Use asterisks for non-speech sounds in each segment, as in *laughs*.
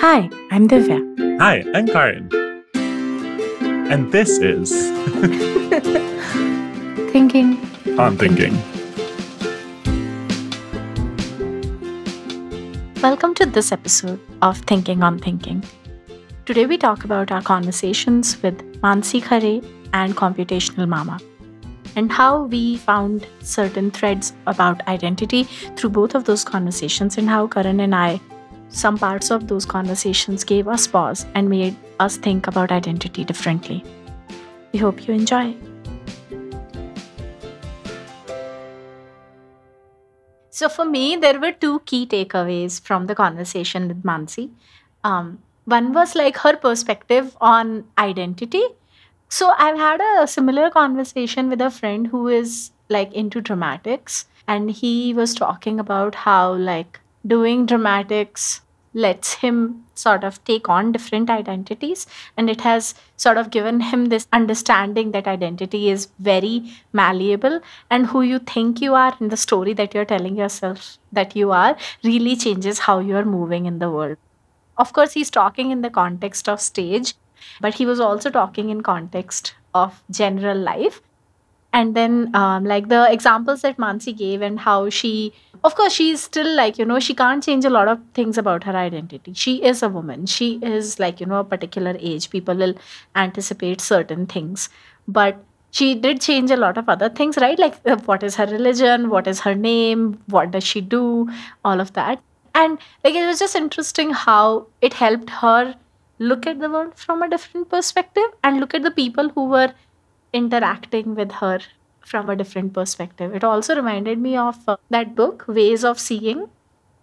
Hi, I'm Divya. Hi, I'm Kahran. And this is *laughs* Thinking On Thinking. Welcome to this episode of Thinking on Thinking. Today we talk about our conversations with Manasi Khare and Computational Mama and how we found certain threads about identity through both of those conversations and how Kahran and I some parts of those conversations gave us pause and made us think about identity differently. We hope you enjoy. So, for me, there were two key takeaways from the conversation with Manasi. Um, one was like her perspective on identity. So, I've had a similar conversation with a friend who is like into dramatics, and he was talking about how, like, doing dramatics lets him sort of take on different identities. And it has sort of given him this understanding that identity is very malleable. And who you think you are in the story that you're telling yourself that you are really changes how you're moving in the world. Of course he's talking in the context of stage but he was also talking in context of general life. And then um, like the examples that Manasi gave and how she of course she's still like you know she can't change a lot of things about her identity. She is a woman. She is like you know a particular age. People will anticipate certain things. But she did change a lot of other things right? Like uh, what is her religion? What is her name? What does she do? All of that. And like it was just interesting how it helped her look at the world from a different perspective and look at the people who were interacting with her from a different perspective. It also reminded me of uh, that book, Ways of Seeing.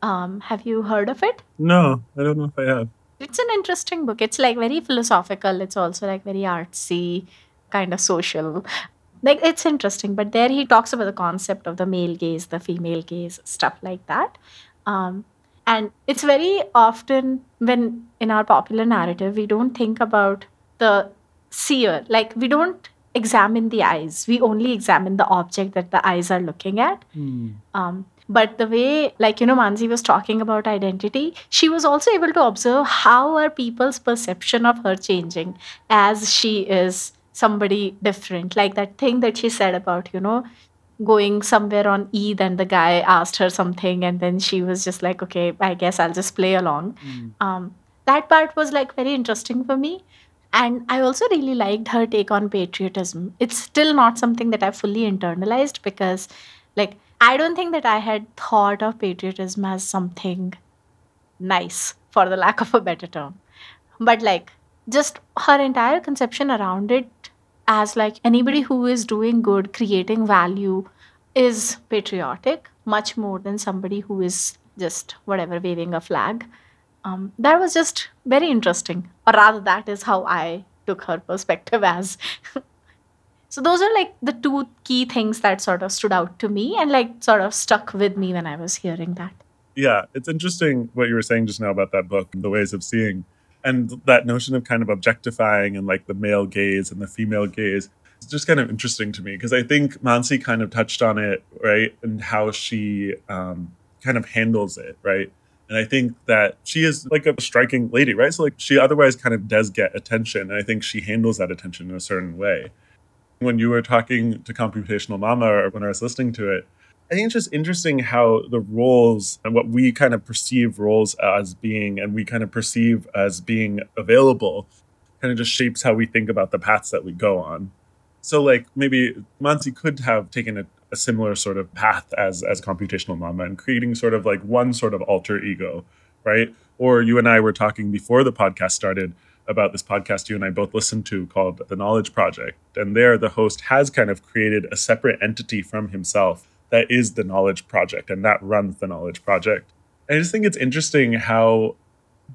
Um, have you heard of it? No, I don't know if I have. It's an interesting book. It's like very philosophical. It's also like very artsy, kind of social. Like it's interesting, but there he talks about the concept of the male gaze, the female gaze, stuff like that. Um, and it's very often when in our popular narrative we don't think about the seer. Like we don't examine the eyes. We only examine the object that the eyes are looking at. Mm. Um, but the way, like, you know, Manasi was talking about identity, she was also able to observe how are people's perception of her changing as she is somebody different. Like that thing that she said about, you know, going somewhere on Eid and the guy asked her something and then she was just like, okay, I guess I'll just play along. Mm. Um, that part was like very interesting for me and I also really liked her take on patriotism. It's still not something that I fully internalized because, like, I don't think that I had thought of patriotism as something nice, for the lack of a better term. But, like, just her entire conception around it as, like, anybody who is doing good, creating value, is patriotic much more than somebody who is just whatever waving a flag um, that was just very interesting or rather that is how i took her perspective as *laughs* so those are like the two key things that sort of stood out to me and like sort of stuck with me when i was hearing that Yeah, it's interesting what you were saying just now about that book, The Ways of Seeing, and that notion of kind of objectifying and like the male gaze and the female gaze. It's just kind of interesting to me because I think Manasi kind of touched on it, right? And how she um, kind of handles it, right? And I think that she is like a striking lady, right? So like she otherwise kind of does get attention. And I think she handles that attention in a certain way. When you were talking to Computational Mama or when I was listening to it, I think it's just interesting how the roles and what we kind of perceive roles as being and we kind of perceive as being available kind of just shapes how we think about the paths that we go on. So like maybe Manasi could have taken a, a similar sort of path as as computational mama and creating sort of like one sort of alter ego, right? Or you and I were talking before the podcast started about this podcast you and I both listened to called The Knowledge Project. And there the host has kind of created a separate entity from himself that is the Knowledge Project and that runs the Knowledge Project. I just think it's interesting how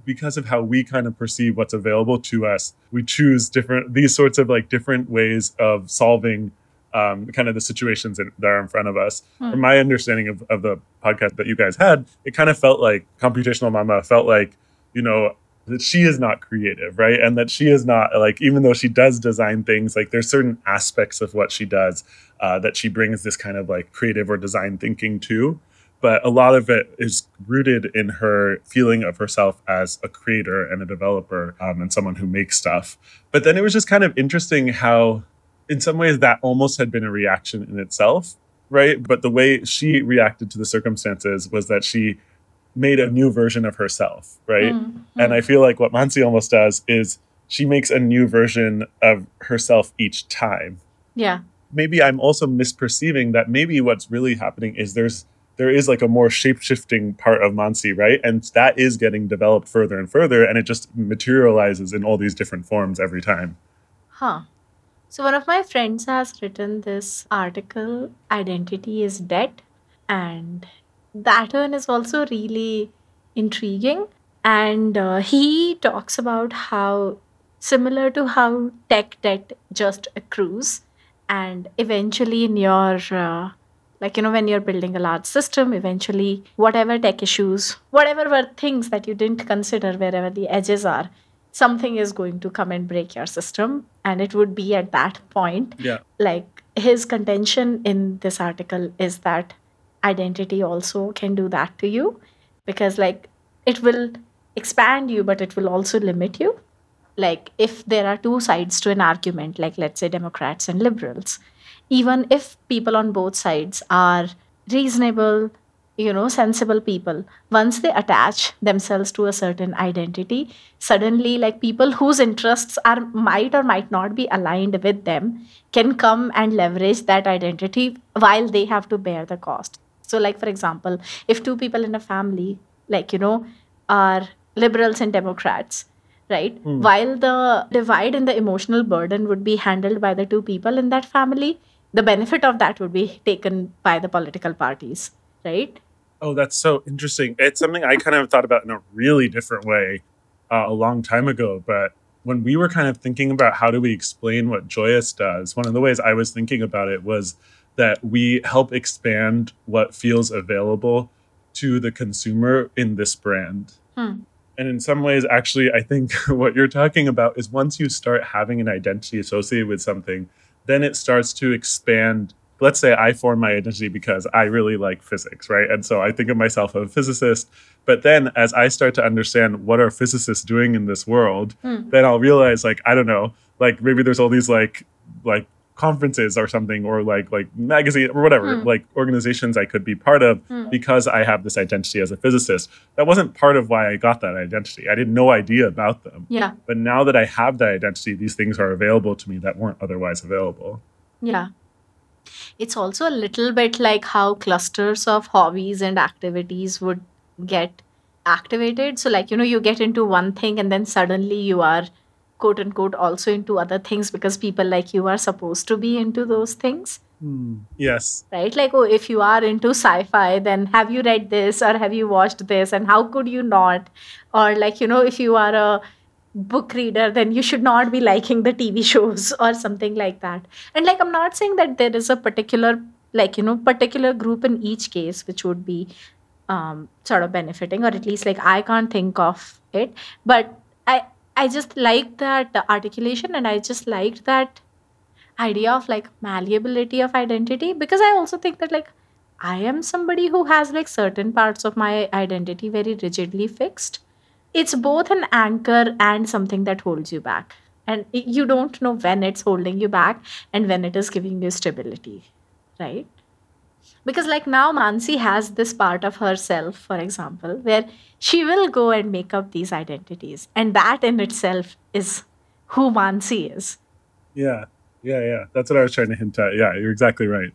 because of how we kind of perceive what's available to us, we choose different these sorts of like different ways of solving um, kind of the situations that are in front of us. Hmm. From my understanding of, of the podcast that you guys had, it kind of felt like computational mama felt like, you know, that she is not creative, right? And that she is not like, even though she does design things, like there's certain aspects of what she does uh, that she brings this kind of like creative or design thinking to. but a lot of it is rooted in her feeling of herself as a creator and a developer um, and someone who makes stuff. But then it was just kind of interesting how, in some ways, that almost had been a reaction in itself, right? But the way she reacted to the circumstances was that she made a new version of herself, right? Mm-hmm. And I feel like what Manasi almost does is she makes a new version of herself each time. Yeah. Maybe I'm also misperceiving that maybe what's really happening is there's there is like a more shape-shifting part of Manasi, right? And that is getting developed further and further and it just materializes in all these different forms every time. Huh. So one of my friends has written this article, Identity is Dead. And that one is also really intriguing. And uh, he talks about how, similar to how tech debt just accrues, and eventually in your, uh, like, you know, when you're building a large system, eventually whatever tech issues, whatever were things that you didn't consider wherever the edges are, something is going to come and break your system. And it would be at that point Yeah. like his contention in this article is that identity also can do that to you because like it will expand you but it will also limit you like if there are two sides to an argument like let's say democrats and liberals even if people on both sides are reasonable you know sensible people. Once they attach themselves to a certain identity suddenly like people whose interests are might or might not be aligned with them can come and leverage that identity while they have to bear the cost. So like for example if two people in a family like you know are liberals and democrats right hmm. while the divide and the emotional burden would be handled by the two people in that family the benefit of that would be taken by the political parties right Oh, that's so interesting. It's something I kind of thought about in a really different way uh, a long time ago. But when we were kind of thinking about how do we explain what Joyous does, one of the ways I was thinking about it was that we help expand what feels available to the consumer in this brand. Hmm. And in some ways, actually, I think *laughs* what you're talking about is once you start having an identity associated with something, then it starts to expand let's say I form my identity because I really like physics, right? And so I think of myself as a physicist. But then as I start to understand what are physicists doing in this world, Hmm. then I'll realize like, I don't know, like maybe there's all these like like conferences or something or like like magazine or whatever, Hmm. like organizations I could be part of Hmm. because I have this identity as a physicist. That wasn't part of why I got that identity. I had no idea about them. yeah But now that I have that identity, these things are available to me that weren't otherwise available. Yeah. It's also a little bit like how clusters of hobbies and activities would get activated. So, like, you know, you get into one thing and then suddenly you are quote unquote also into other things because people like you are supposed to be into those things, hmm. Yes. right? Like, oh, if you are into sci fi, then have you read this or have you watched this and how could you not? Or, like, you know, if you are a book reader then you should not be liking the tv shows *laughs* or something like that. And like i'm not saying that there is a particular like you know particular group in each case which would be um, sort of benefiting or at least like i can't think of it. But i i just like that articulation and i just liked that idea of like malleability of identity because i also think that like i am somebody who has like certain parts of my identity very rigidly fixed it's both an anchor and something that holds you back and you don't know when it's holding you back and when it is giving you stability right because like now Manasi has this part of herself for example where she will go and make up these identities and that in itself is who Manasi is Yeah. Yeah. Yeah. That's what I was trying to hint at. Yeah. You're exactly right.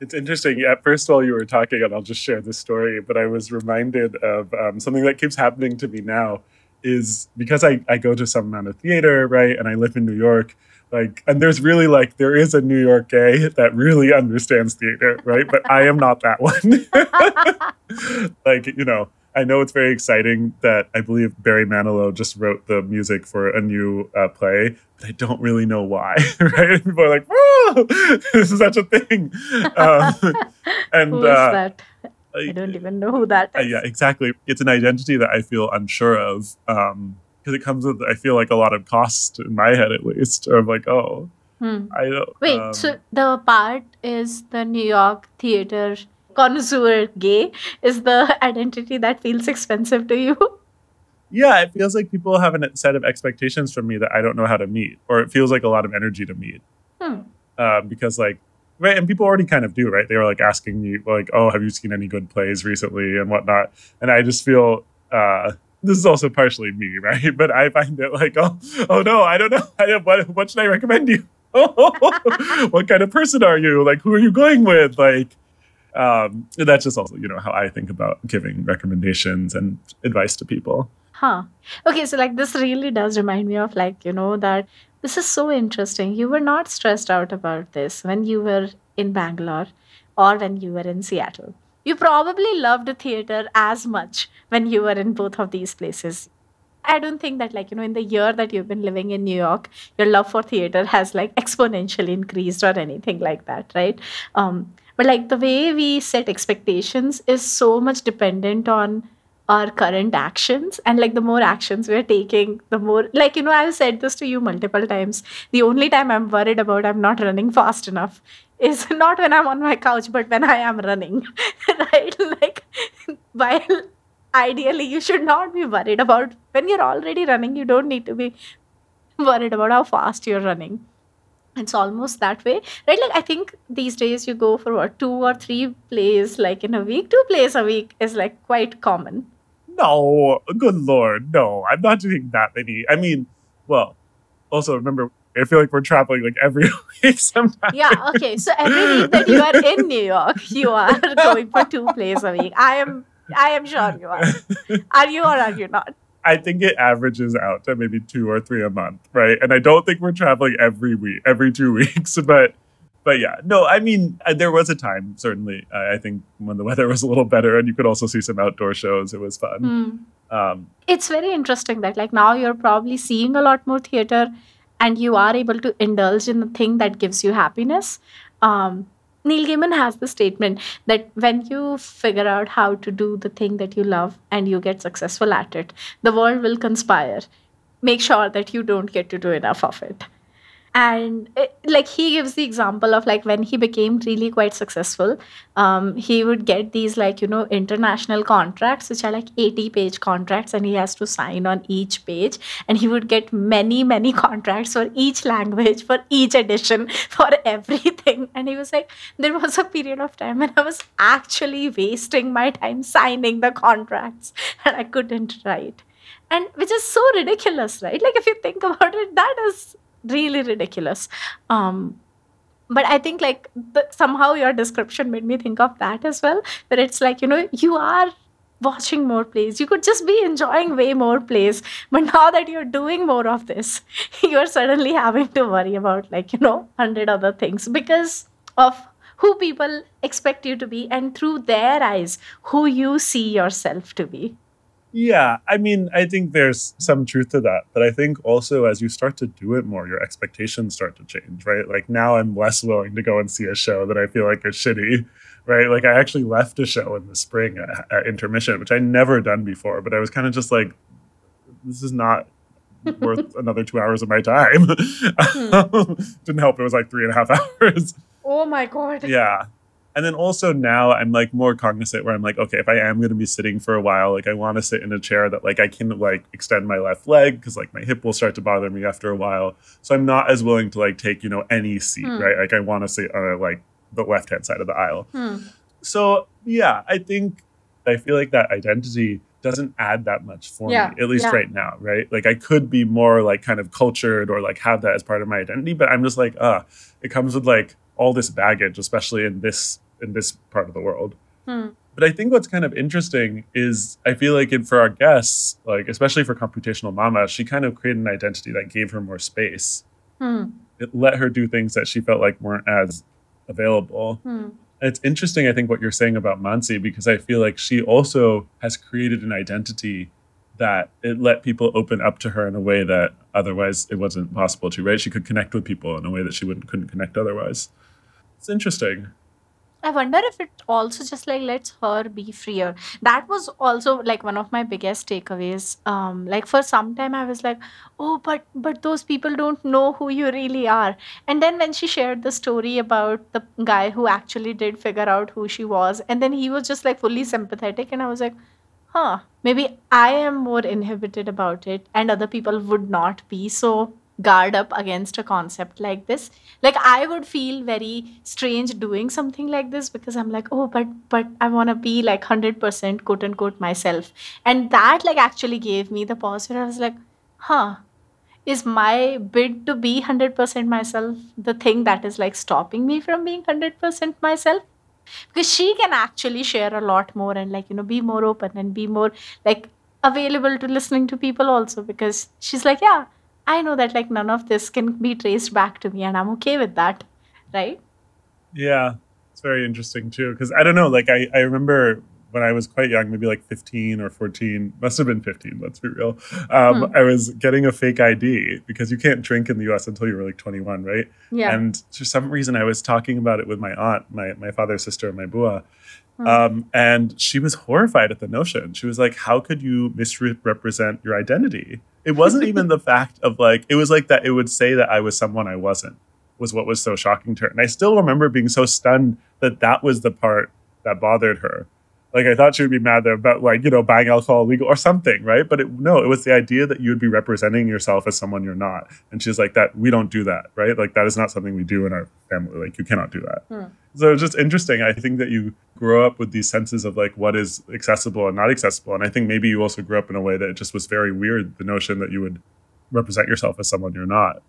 It's interesting. At first, while you were talking, and I'll just share this story, but I was reminded of um, something that keeps happening to me now is because I, I go to some amount of theater, right? And I live in New York. Like, and there's really like, there is a New York gay that really understands theater, right? But I am not that one. *laughs* like, you know, I know it's very exciting that I believe Barry Manilow just wrote the music for a new uh, play, but I don't really know why. *laughs* right? People are like, "Whoa, *laughs* this is such a thing," *laughs* um, and who is uh, that i don't even know who that uh, yeah, exactly. It's an identity that I feel unsure of because it comes with I feel like a lot of cost in my head at least. Of like, oh, Hmm. I don't. Wait, um, so the part is the New York theater connoisseur gay is the identity that feels expensive to you. Yeah, it feels like people have a set of expectations from me that I don't know how to meet, or it feels like a lot of energy to meet. Hmm. Uh, because like right, and people already kind of do, right? They were like asking me like, "Oh, have you seen any good plays recently?" and whatnot, and I just feel. Uh, this is also partially me, *laughs* right? But I find it like, oh, oh no, I don't know. I, what, what should I recommend you? *laughs* what kind of person are you? Like, who are you going with? Like, um, that's just also, you know, how I think about giving recommendations and advice to people. Huh. Okay, so like this really does remind me of like, you know, that this is so interesting. You were not stressed out about this when you were in Bangalore or when you were in Seattle. You probably loved the theater as much when you were in both of these places. I don't think that, like, you know, in the year that you've been living in New York, your love for theater has like exponentially increased or anything like that, right? Um, but like the way we set expectations is so much dependent on our current actions and like the more actions we're taking the more like you know i've said this to you multiple times. The only time i'm worried about i'm not running fast enough is *laughs* not when i'm on my couch but when i am running *laughs* right? Like while ideally you should not be worried about when you're already running you don't need to be worried about how fast you're running it's almost that way right like i think these days you go for what two or three plays like in a week two plays a week is like quite common no good lord no i'm not doing that many i mean well also remember I feel like we're traveling like every *laughs* week sometimes. Yeah, okay. So every week that you are in New York, you are *laughs* going for two plays a week. I am I am sure you are. Are you or are you not? I think it averages out to maybe two or three a month, right? And I don't think we're traveling every week, every two *laughs* weeks, but but yeah, no, I mean, uh, there was a time certainly. I think when the weather was a little better, and you could also see some outdoor shows. It was fun. Mm. Um, it's very interesting that like now you're probably seeing a lot more theater, and you are able to indulge in the thing that gives you happiness. Um, Neil Gaiman has the statement that when you figure out how to do the thing that you love and you get successful at it, the world will conspire. Make sure that you don't get to do enough of it and it, like he gives the example of like when he became really quite successful um, he would get these like you know international contracts which are like 80 page contracts and he has to sign on each page. And he would get many many *laughs* contracts for each language for each edition *laughs* for everything. And he was like there was a period of time when i was actually wasting my time signing the contracts *laughs* and i couldn't write. And which is so ridiculous right? Like if you think about it that is really ridiculous. Um, but I think like the, somehow your description made me think of that as well. Where it's like you know you are watching more plays. You could just be enjoying way more plays. But *laughs* now that you're doing more of this, *laughs* you're suddenly having to worry about like, you know, hundred other things because of who people expect you to be and through their eyes, who you see yourself to be. Yeah, I mean, I think there's some truth to that. But I think also as you start to do it more, your expectations start to change, right? Like now I'm less willing to go and see a show that I feel like is shitty, right? Like I actually left a show in the spring at, at intermission, which I never done before, but I was kind of just like, this is not worth *laughs* another two hours of my time. Hmm. *laughs* Didn't help. It was like three and a half *laughs* hours. Oh my God. Yeah. And then also now I'm like more cognizant where I'm like, okay, if I am going to be sitting for a while, like I want to sit in a chair that like I can like extend my left leg because like my hip will start to bother me after a while. So I'm not as willing to like take, you know, any seat, hmm. right? Like I want to sit on like the left hand side of the aisle. Hmm. So yeah, I think I feel like that identity doesn't add that much for yeah. me, at least yeah. right now, right? Like I could be more like kind of cultured or like have that as part of my identity, but I'm just like, uh, it comes with like all this baggage, especially in this in this part of the world. Hmm. But I think what's kind of interesting is I feel like in, for our guests, like especially for computational mama, she kind of created an identity that gave her more space. Hmm. It let her do things that she felt like weren't as available. Hmm. It's interesting, I think, what you're saying about Manasi, because I feel like she also has created an identity that it let people open up to her in a way that otherwise it wasn't possible to, right? She could connect with people in a way that she wouldn't couldn't connect otherwise. It's interesting. I wonder if it also just like lets her be freer. That was also like one of my biggest takeaways. Um, like for some time I was like, oh, but but those people don't know who you really are. And then when she shared the story about the guy who actually did figure out who she was, and then he was just like fully sympathetic, and I was like, huh, maybe I am more inhibited about it, and other people would not be. So guard up against a concept like this. Like i would feel very strange doing something like this because i'm like oh but but i want to be like 100% quote unquote myself. And that like actually gave me the pause where i was like huh is my bid to be 100% myself the thing that is like stopping me from being 100% myself? Because she can actually share a lot more and like you know be more open and be more like available to listening to people also because she's like yeah I know that like none of this can be traced back to me and I'm okay with that. Right? Yeah. It's very interesting too. Because I don't know, like I, I remember when I was quite young, maybe like 15 or 14, must have been 15, let's be real. Um, hmm. I was getting a fake ID because you can't drink in the US until you're like 21, right? Yeah. And for some reason, I was talking about it with my aunt, my, my father's sister, my bua. Hmm. Um, and she was horrified at the notion. She was like, How could you misrepresent your identity? It wasn't even the fact of like, it was like that it would say that I was someone I wasn't, was what was so shocking to her. And I still remember being so stunned that that was the part that bothered her. Like I thought she would be mad about like you know buying alcohol legal or something, right? But it, no, it was the idea that you would be representing yourself as someone you're not. And she's like that. We don't do that, right? Like that is not something we do in our family. Like you cannot do that. Hmm. So it's just interesting. I think that you grow up with these senses of like what is accessible and not accessible. And I think maybe you also grew up in a way that it just was very weird. The notion that you would represent yourself as someone you're not.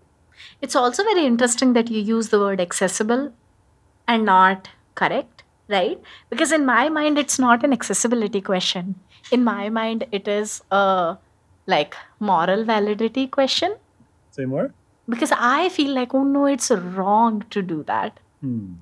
It's also very interesting that you use the word accessible and not correct right? Because in my mind, it's not an accessibility question. In my mind, it is a like moral validity question. Say more. Because I feel like, oh no, it's wrong to do that. Hmm.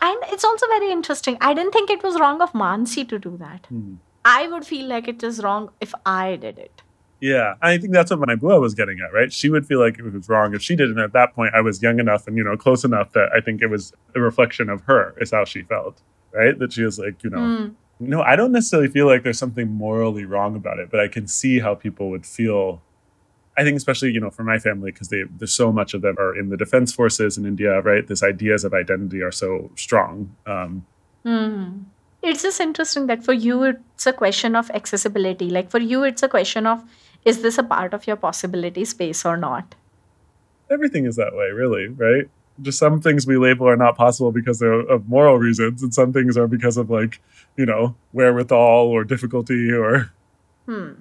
And it's also very interesting. I didn't think it was wrong of Manasi to do that. Hmm. I would feel like it is wrong if I did it. Yeah, I think that's what my bua was getting at, right? She would feel like it was wrong if she did, and at that point, I was young enough and you know close enough that I think it was a reflection of her, is how she felt, right? That she was like, you know, mm. no, I don't necessarily feel like there's something morally wrong about it, but I can see how people would feel. I think, especially you know, for my family, because they there's so much of them are in the defense forces in India, right? This ideas of identity are so strong. Um, mm it's just interesting that for you it's a question of accessibility like for you it's a question of is this a part of your possibility space or not? Everything is that way, really, right? Just some things we label are not possible because they're of moral reasons, and some things are because of like, you know, wherewithal or difficulty or. Hmm.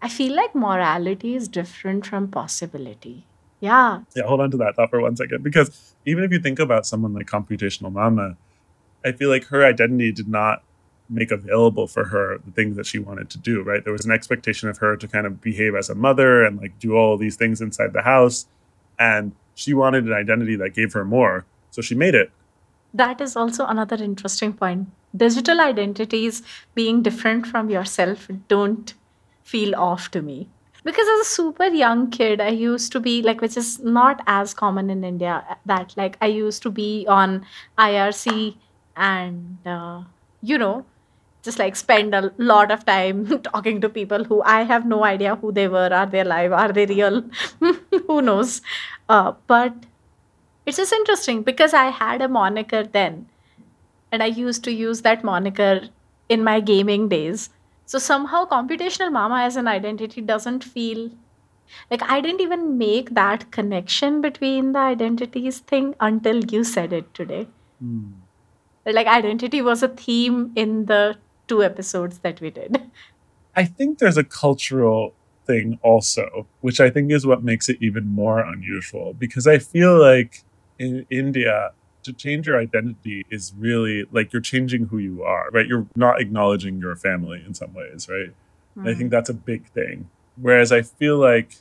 I feel like morality is different from possibility. Yeah. Yeah, hold on to that thought for one second. Because even if you think about someone like computational mama, I feel like her identity did not make available for her the things that she wanted to do, right? There was an expectation of her to kind of behave as a mother and like do all of these things inside the house. And she wanted an identity that gave her more. So she made it. That is also another interesting point. Digital identities being different from yourself don't feel off to me. Because as a super young kid, I used to be like, which is not as common in India, that like I used to be on IRC and, uh, you know, just like spend a lot of time *laughs* talking to people who I have no idea who they were. Are they alive? Are they real? *laughs* who knows? Uh, but it's just interesting because I had a moniker then, and I used to use that moniker in my gaming days. So somehow, computational mama as an identity doesn't feel like I didn't even make that connection between the identities thing until you said it today. Mm. Like identity was a theme in the two episodes that we did. I think there's a cultural thing also, which I think is what makes it even more unusual because I feel like in India, to change your identity is really like you're changing who you are, right? You're not acknowledging your family in some ways, right? Mm. I think hmm. that's a big thing. Whereas I feel like,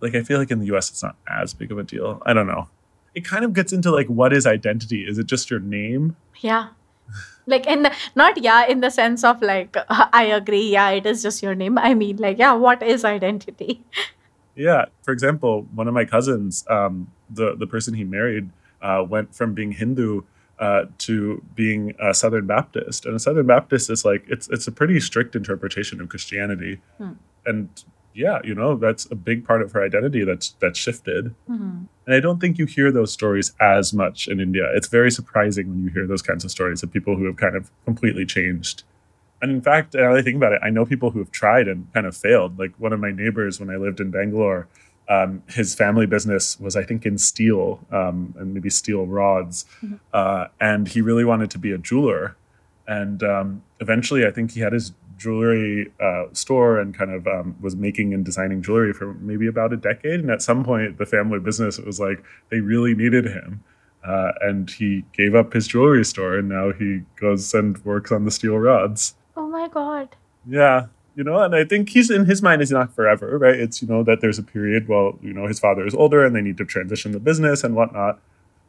like I feel like in the U.S. it's not as big of a deal. I don't know. It kind of gets into like what is identity? Is it just your name? Yeah like in the, not yeah in the sense of like i agree yeah it is just your name i mean like yeah what is identity *laughs* yeah for example one of my cousins um, the the person he married uh, went from being hindu uh, to being a Southern Baptist. And a Southern Baptist is like it's it's a pretty strict interpretation of Christianity, Hmm. and yeah, you know that's a big part of her identity that's that's shifted. Mhm. And I don't think you hear those stories as much in India. It's very surprising when you hear those kinds of stories of people who have kind of completely changed. And in fact, now that I think about it, I know people who have tried and kind of failed. Like one of my neighbors when I lived in Bangalore, um, his family business was, I think, in steel um, and maybe steel rods. Mhm. Uh, and he really wanted to be a jeweler. And um, eventually, I think he had his jewelry uh, store and kind of um, was making and designing jewelry for maybe about a decade. And at some point, the family business, it was like they really needed him. Uh, and he gave up his jewelry store and now he goes and works on the steel rods. Oh my god. Yeah. You know, and I think he's in his mind is not forever, right? It's, you know, that there's a period while, you know, his father is older and they need to transition the business and whatnot.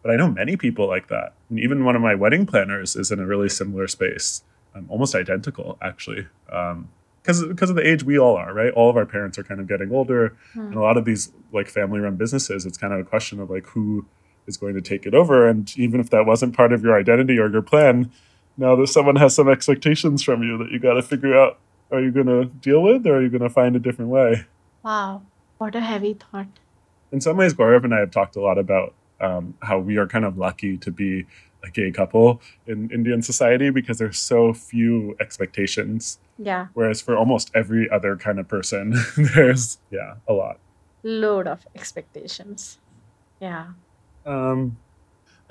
But I know many people like that. And even one of my wedding planners is in a really similar space, um, almost identical, actually. Because because of the age we all are, right? All of our parents are kind of getting older. Hmm. And a lot of these like family run businesses, it's kind of a question of like who is going to take it over. And even if that wasn't part of your identity or your plan, now that someone has some expectations from you that you got to figure out are you going to deal with or are you going to find a different way? Wow. What a heavy thought. In some ways, Gaurav and I have talked a lot about um, how we are kind of lucky to be a gay couple in Indian society because there's so few expectations. Yeah. Whereas for almost every other kind of person, *laughs* there's, yeah, a lot. Load of expectations. Yeah. Um,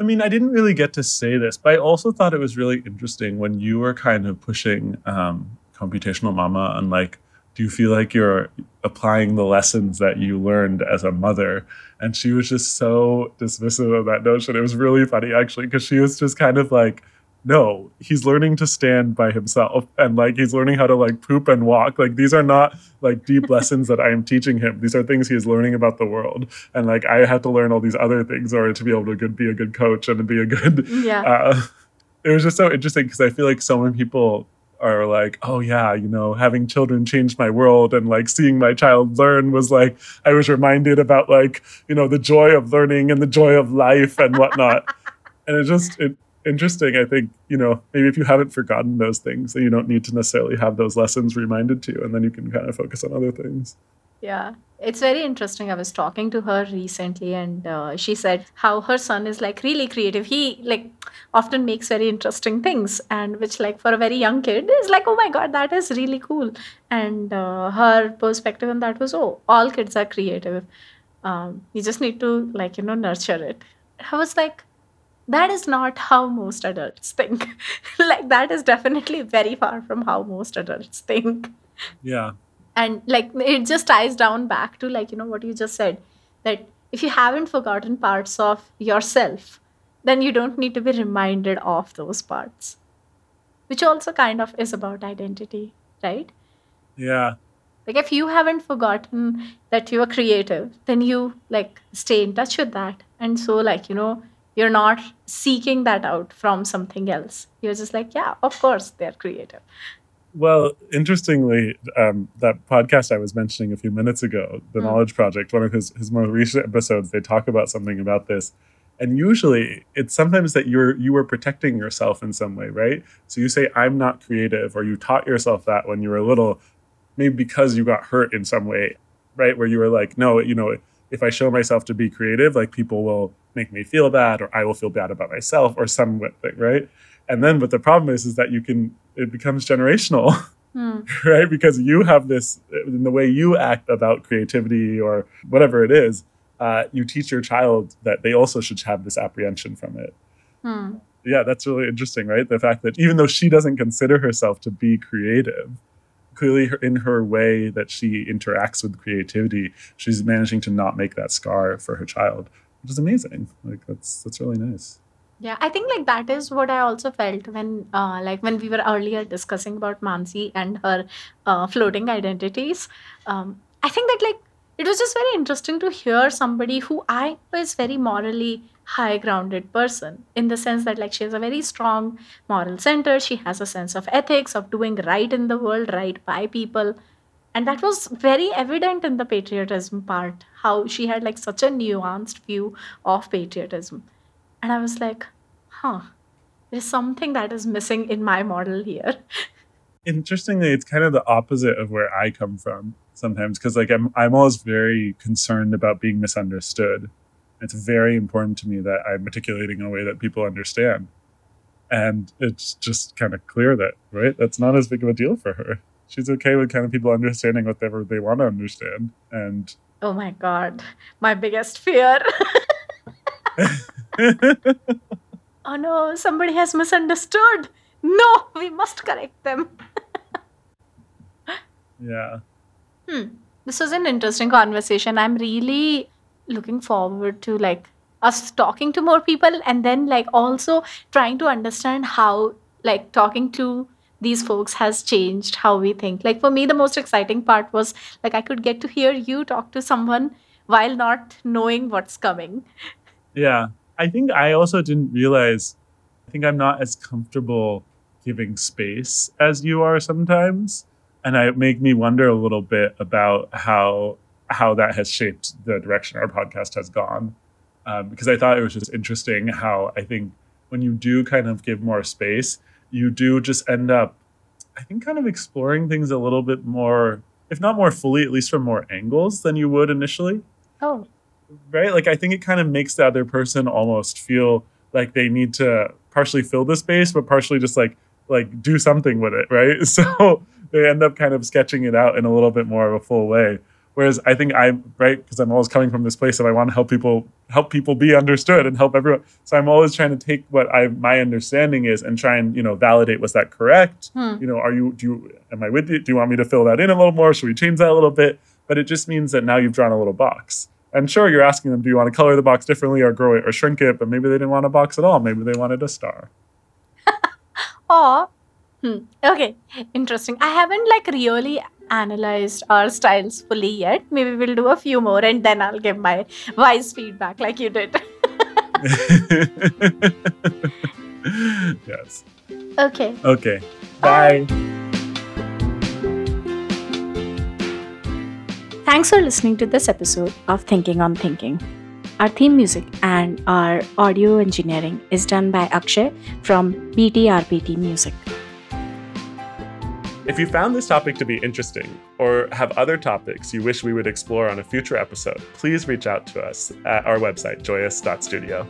I mean, I didn't really get to say this, but I also thought it was really interesting when you were kind of pushing um, computational mama and like, do you feel like you're applying the lessons that you learned as a mother? And she was just so dismissive of that notion. It was really funny actually, because she was just kind of like, no, he's learning to stand by himself and like he's learning how to like poop and walk. Like these are not like deep *laughs* lessons that I am teaching him. These are things he is learning about the world. And like I have to learn all these other things or to be able to good, be a good coach and to be a good Yeah. uh, *laughs* it was just so interesting because I feel like so many people are like, oh yeah, you know, having children changed my world, and like seeing my child learn was like I was reminded about like you know the joy of learning and the joy of life and whatnot, *laughs* and it's just it, interesting. I think you know maybe if you haven't forgotten those things, then you don't need to necessarily have those lessons reminded to you, and then you can kind of focus on other things. Yeah, it's very interesting. I was talking to her recently, and uh, she said how her son is like really creative. He like often makes very interesting things, and which like for a very young kid is like, oh my god, that is really cool. And uh, her perspective on that was, oh, all kids are creative. Um, you just need to like you know nurture it. I was like, that is not how most adults think. *laughs* like that is definitely very far from how most adults think Yeah, and like *laughs* it just ties down back to like you know what you just said that if you haven't forgotten parts of yourself then you don't need to be reminded of those parts which also kind of is about identity right? Yeah, like if you haven't forgotten that you are creative then you like stay in touch with that. And so like you know you're not seeking that out from something else. You're just like yeah of course they're creative Well, interestingly, um, that podcast I was mentioning a few minutes ago, the Mm. Knowledge Project, one of his his more recent episodes, they talk about something about this, and usually it's sometimes that you're you were protecting yourself in some way, right? So you say I'm not creative, or you taught yourself that when you were little, maybe because you got hurt in some way, right? Where you were like, no, you know, if I show myself to be creative, like people will make me feel bad, or I will feel bad about myself, or some thing, right? And then, but the problem is, is that you can it becomes generational. *laughs* Hmm. right? Because you have this in the way you act about creativity or whatever it is, uh, you teach your child that they also should have this apprehension from it. Hmm. Yeah, that's really interesting, right? The fact that even though she doesn't consider herself to be creative, clearly in her way that she interacts with creativity, she's managing to not make that scar for her child, which is amazing. Like that's that's really nice. Yeah, I think like that is what I also felt when uh like when we were earlier discussing about Manasi and her uh floating identities. Um I think that like it was just very interesting to hear somebody who I was very morally high grounded person in the sense that like she has a very strong moral center, she has a sense of ethics of doing right in the world, right by people. And that was very evident in the patriotism part, how she had like such a nuanced view of patriotism. And I was like, huh, There's something that is missing in my model here. *laughs* Interestingly, it's kind of the opposite of where I come from sometimes because like I'm I'm always very concerned about being misunderstood. It's very important to me that I'm articulating in a way that people understand. And it's just kind of clear that, right? That's not as big of a deal for her. She's okay with kind of people understanding whatever they want to understand. And Oh my god, my biggest fear. *laughs* oh no, somebody has misunderstood. No, we must correct them. yeah. Hmm. This was an interesting conversation. I'm really looking forward to like us talking to more people and then like also trying to understand how like talking to these folks has changed how we think. Like for me, the most exciting part was like I could get to hear you talk to someone while not knowing what's coming. Yeah. I think I also didn't realize, I think I'm not as comfortable giving space as you are sometimes. And it make me wonder a little bit about how how that has shaped the direction our podcast has gone. Um, because I thought it was just interesting how I think when you do kind of give more space, you do just end up, I think, kind of exploring things a little bit more, if not more fully, at least from more angles than you would initially. Oh. Right? Like, I think it kind of makes the other person almost feel like they need to partially fill the space, but partially just like, like do something with it, right? *laughs* So they end up kind of sketching it out in a little bit more of a full way. Whereas I think I'm right because I'm always coming from this place of I want to help people help people be understood and help everyone. So I'm always trying to take what I my understanding is and try and you know validate was that correct? Hmm. You know, are you do you am I with you? Do you want me to fill that in a little more? Should we change that a little bit? But it just means that now you've drawn a little box. And sure, you're asking them, do you want to color the box differently or grow it or shrink it? But maybe they didn't want a box at all. Maybe they wanted a star. *laughs* Aw. Hmm. Okay. Interesting. I haven't like really analyzed our styles fully yet. Maybe we'll do a few more and then I'll give my wise feedback like you did. *laughs* *laughs* yes. okay. Okay. Bye. Thanks for listening to this episode of Thinking on Thinking. Our theme music and our audio engineering is done by Akshay from BTRPT Music. If you found this topic to be interesting or have other topics you wish we would explore on a future episode, please reach out to us at our website, joyous.studio.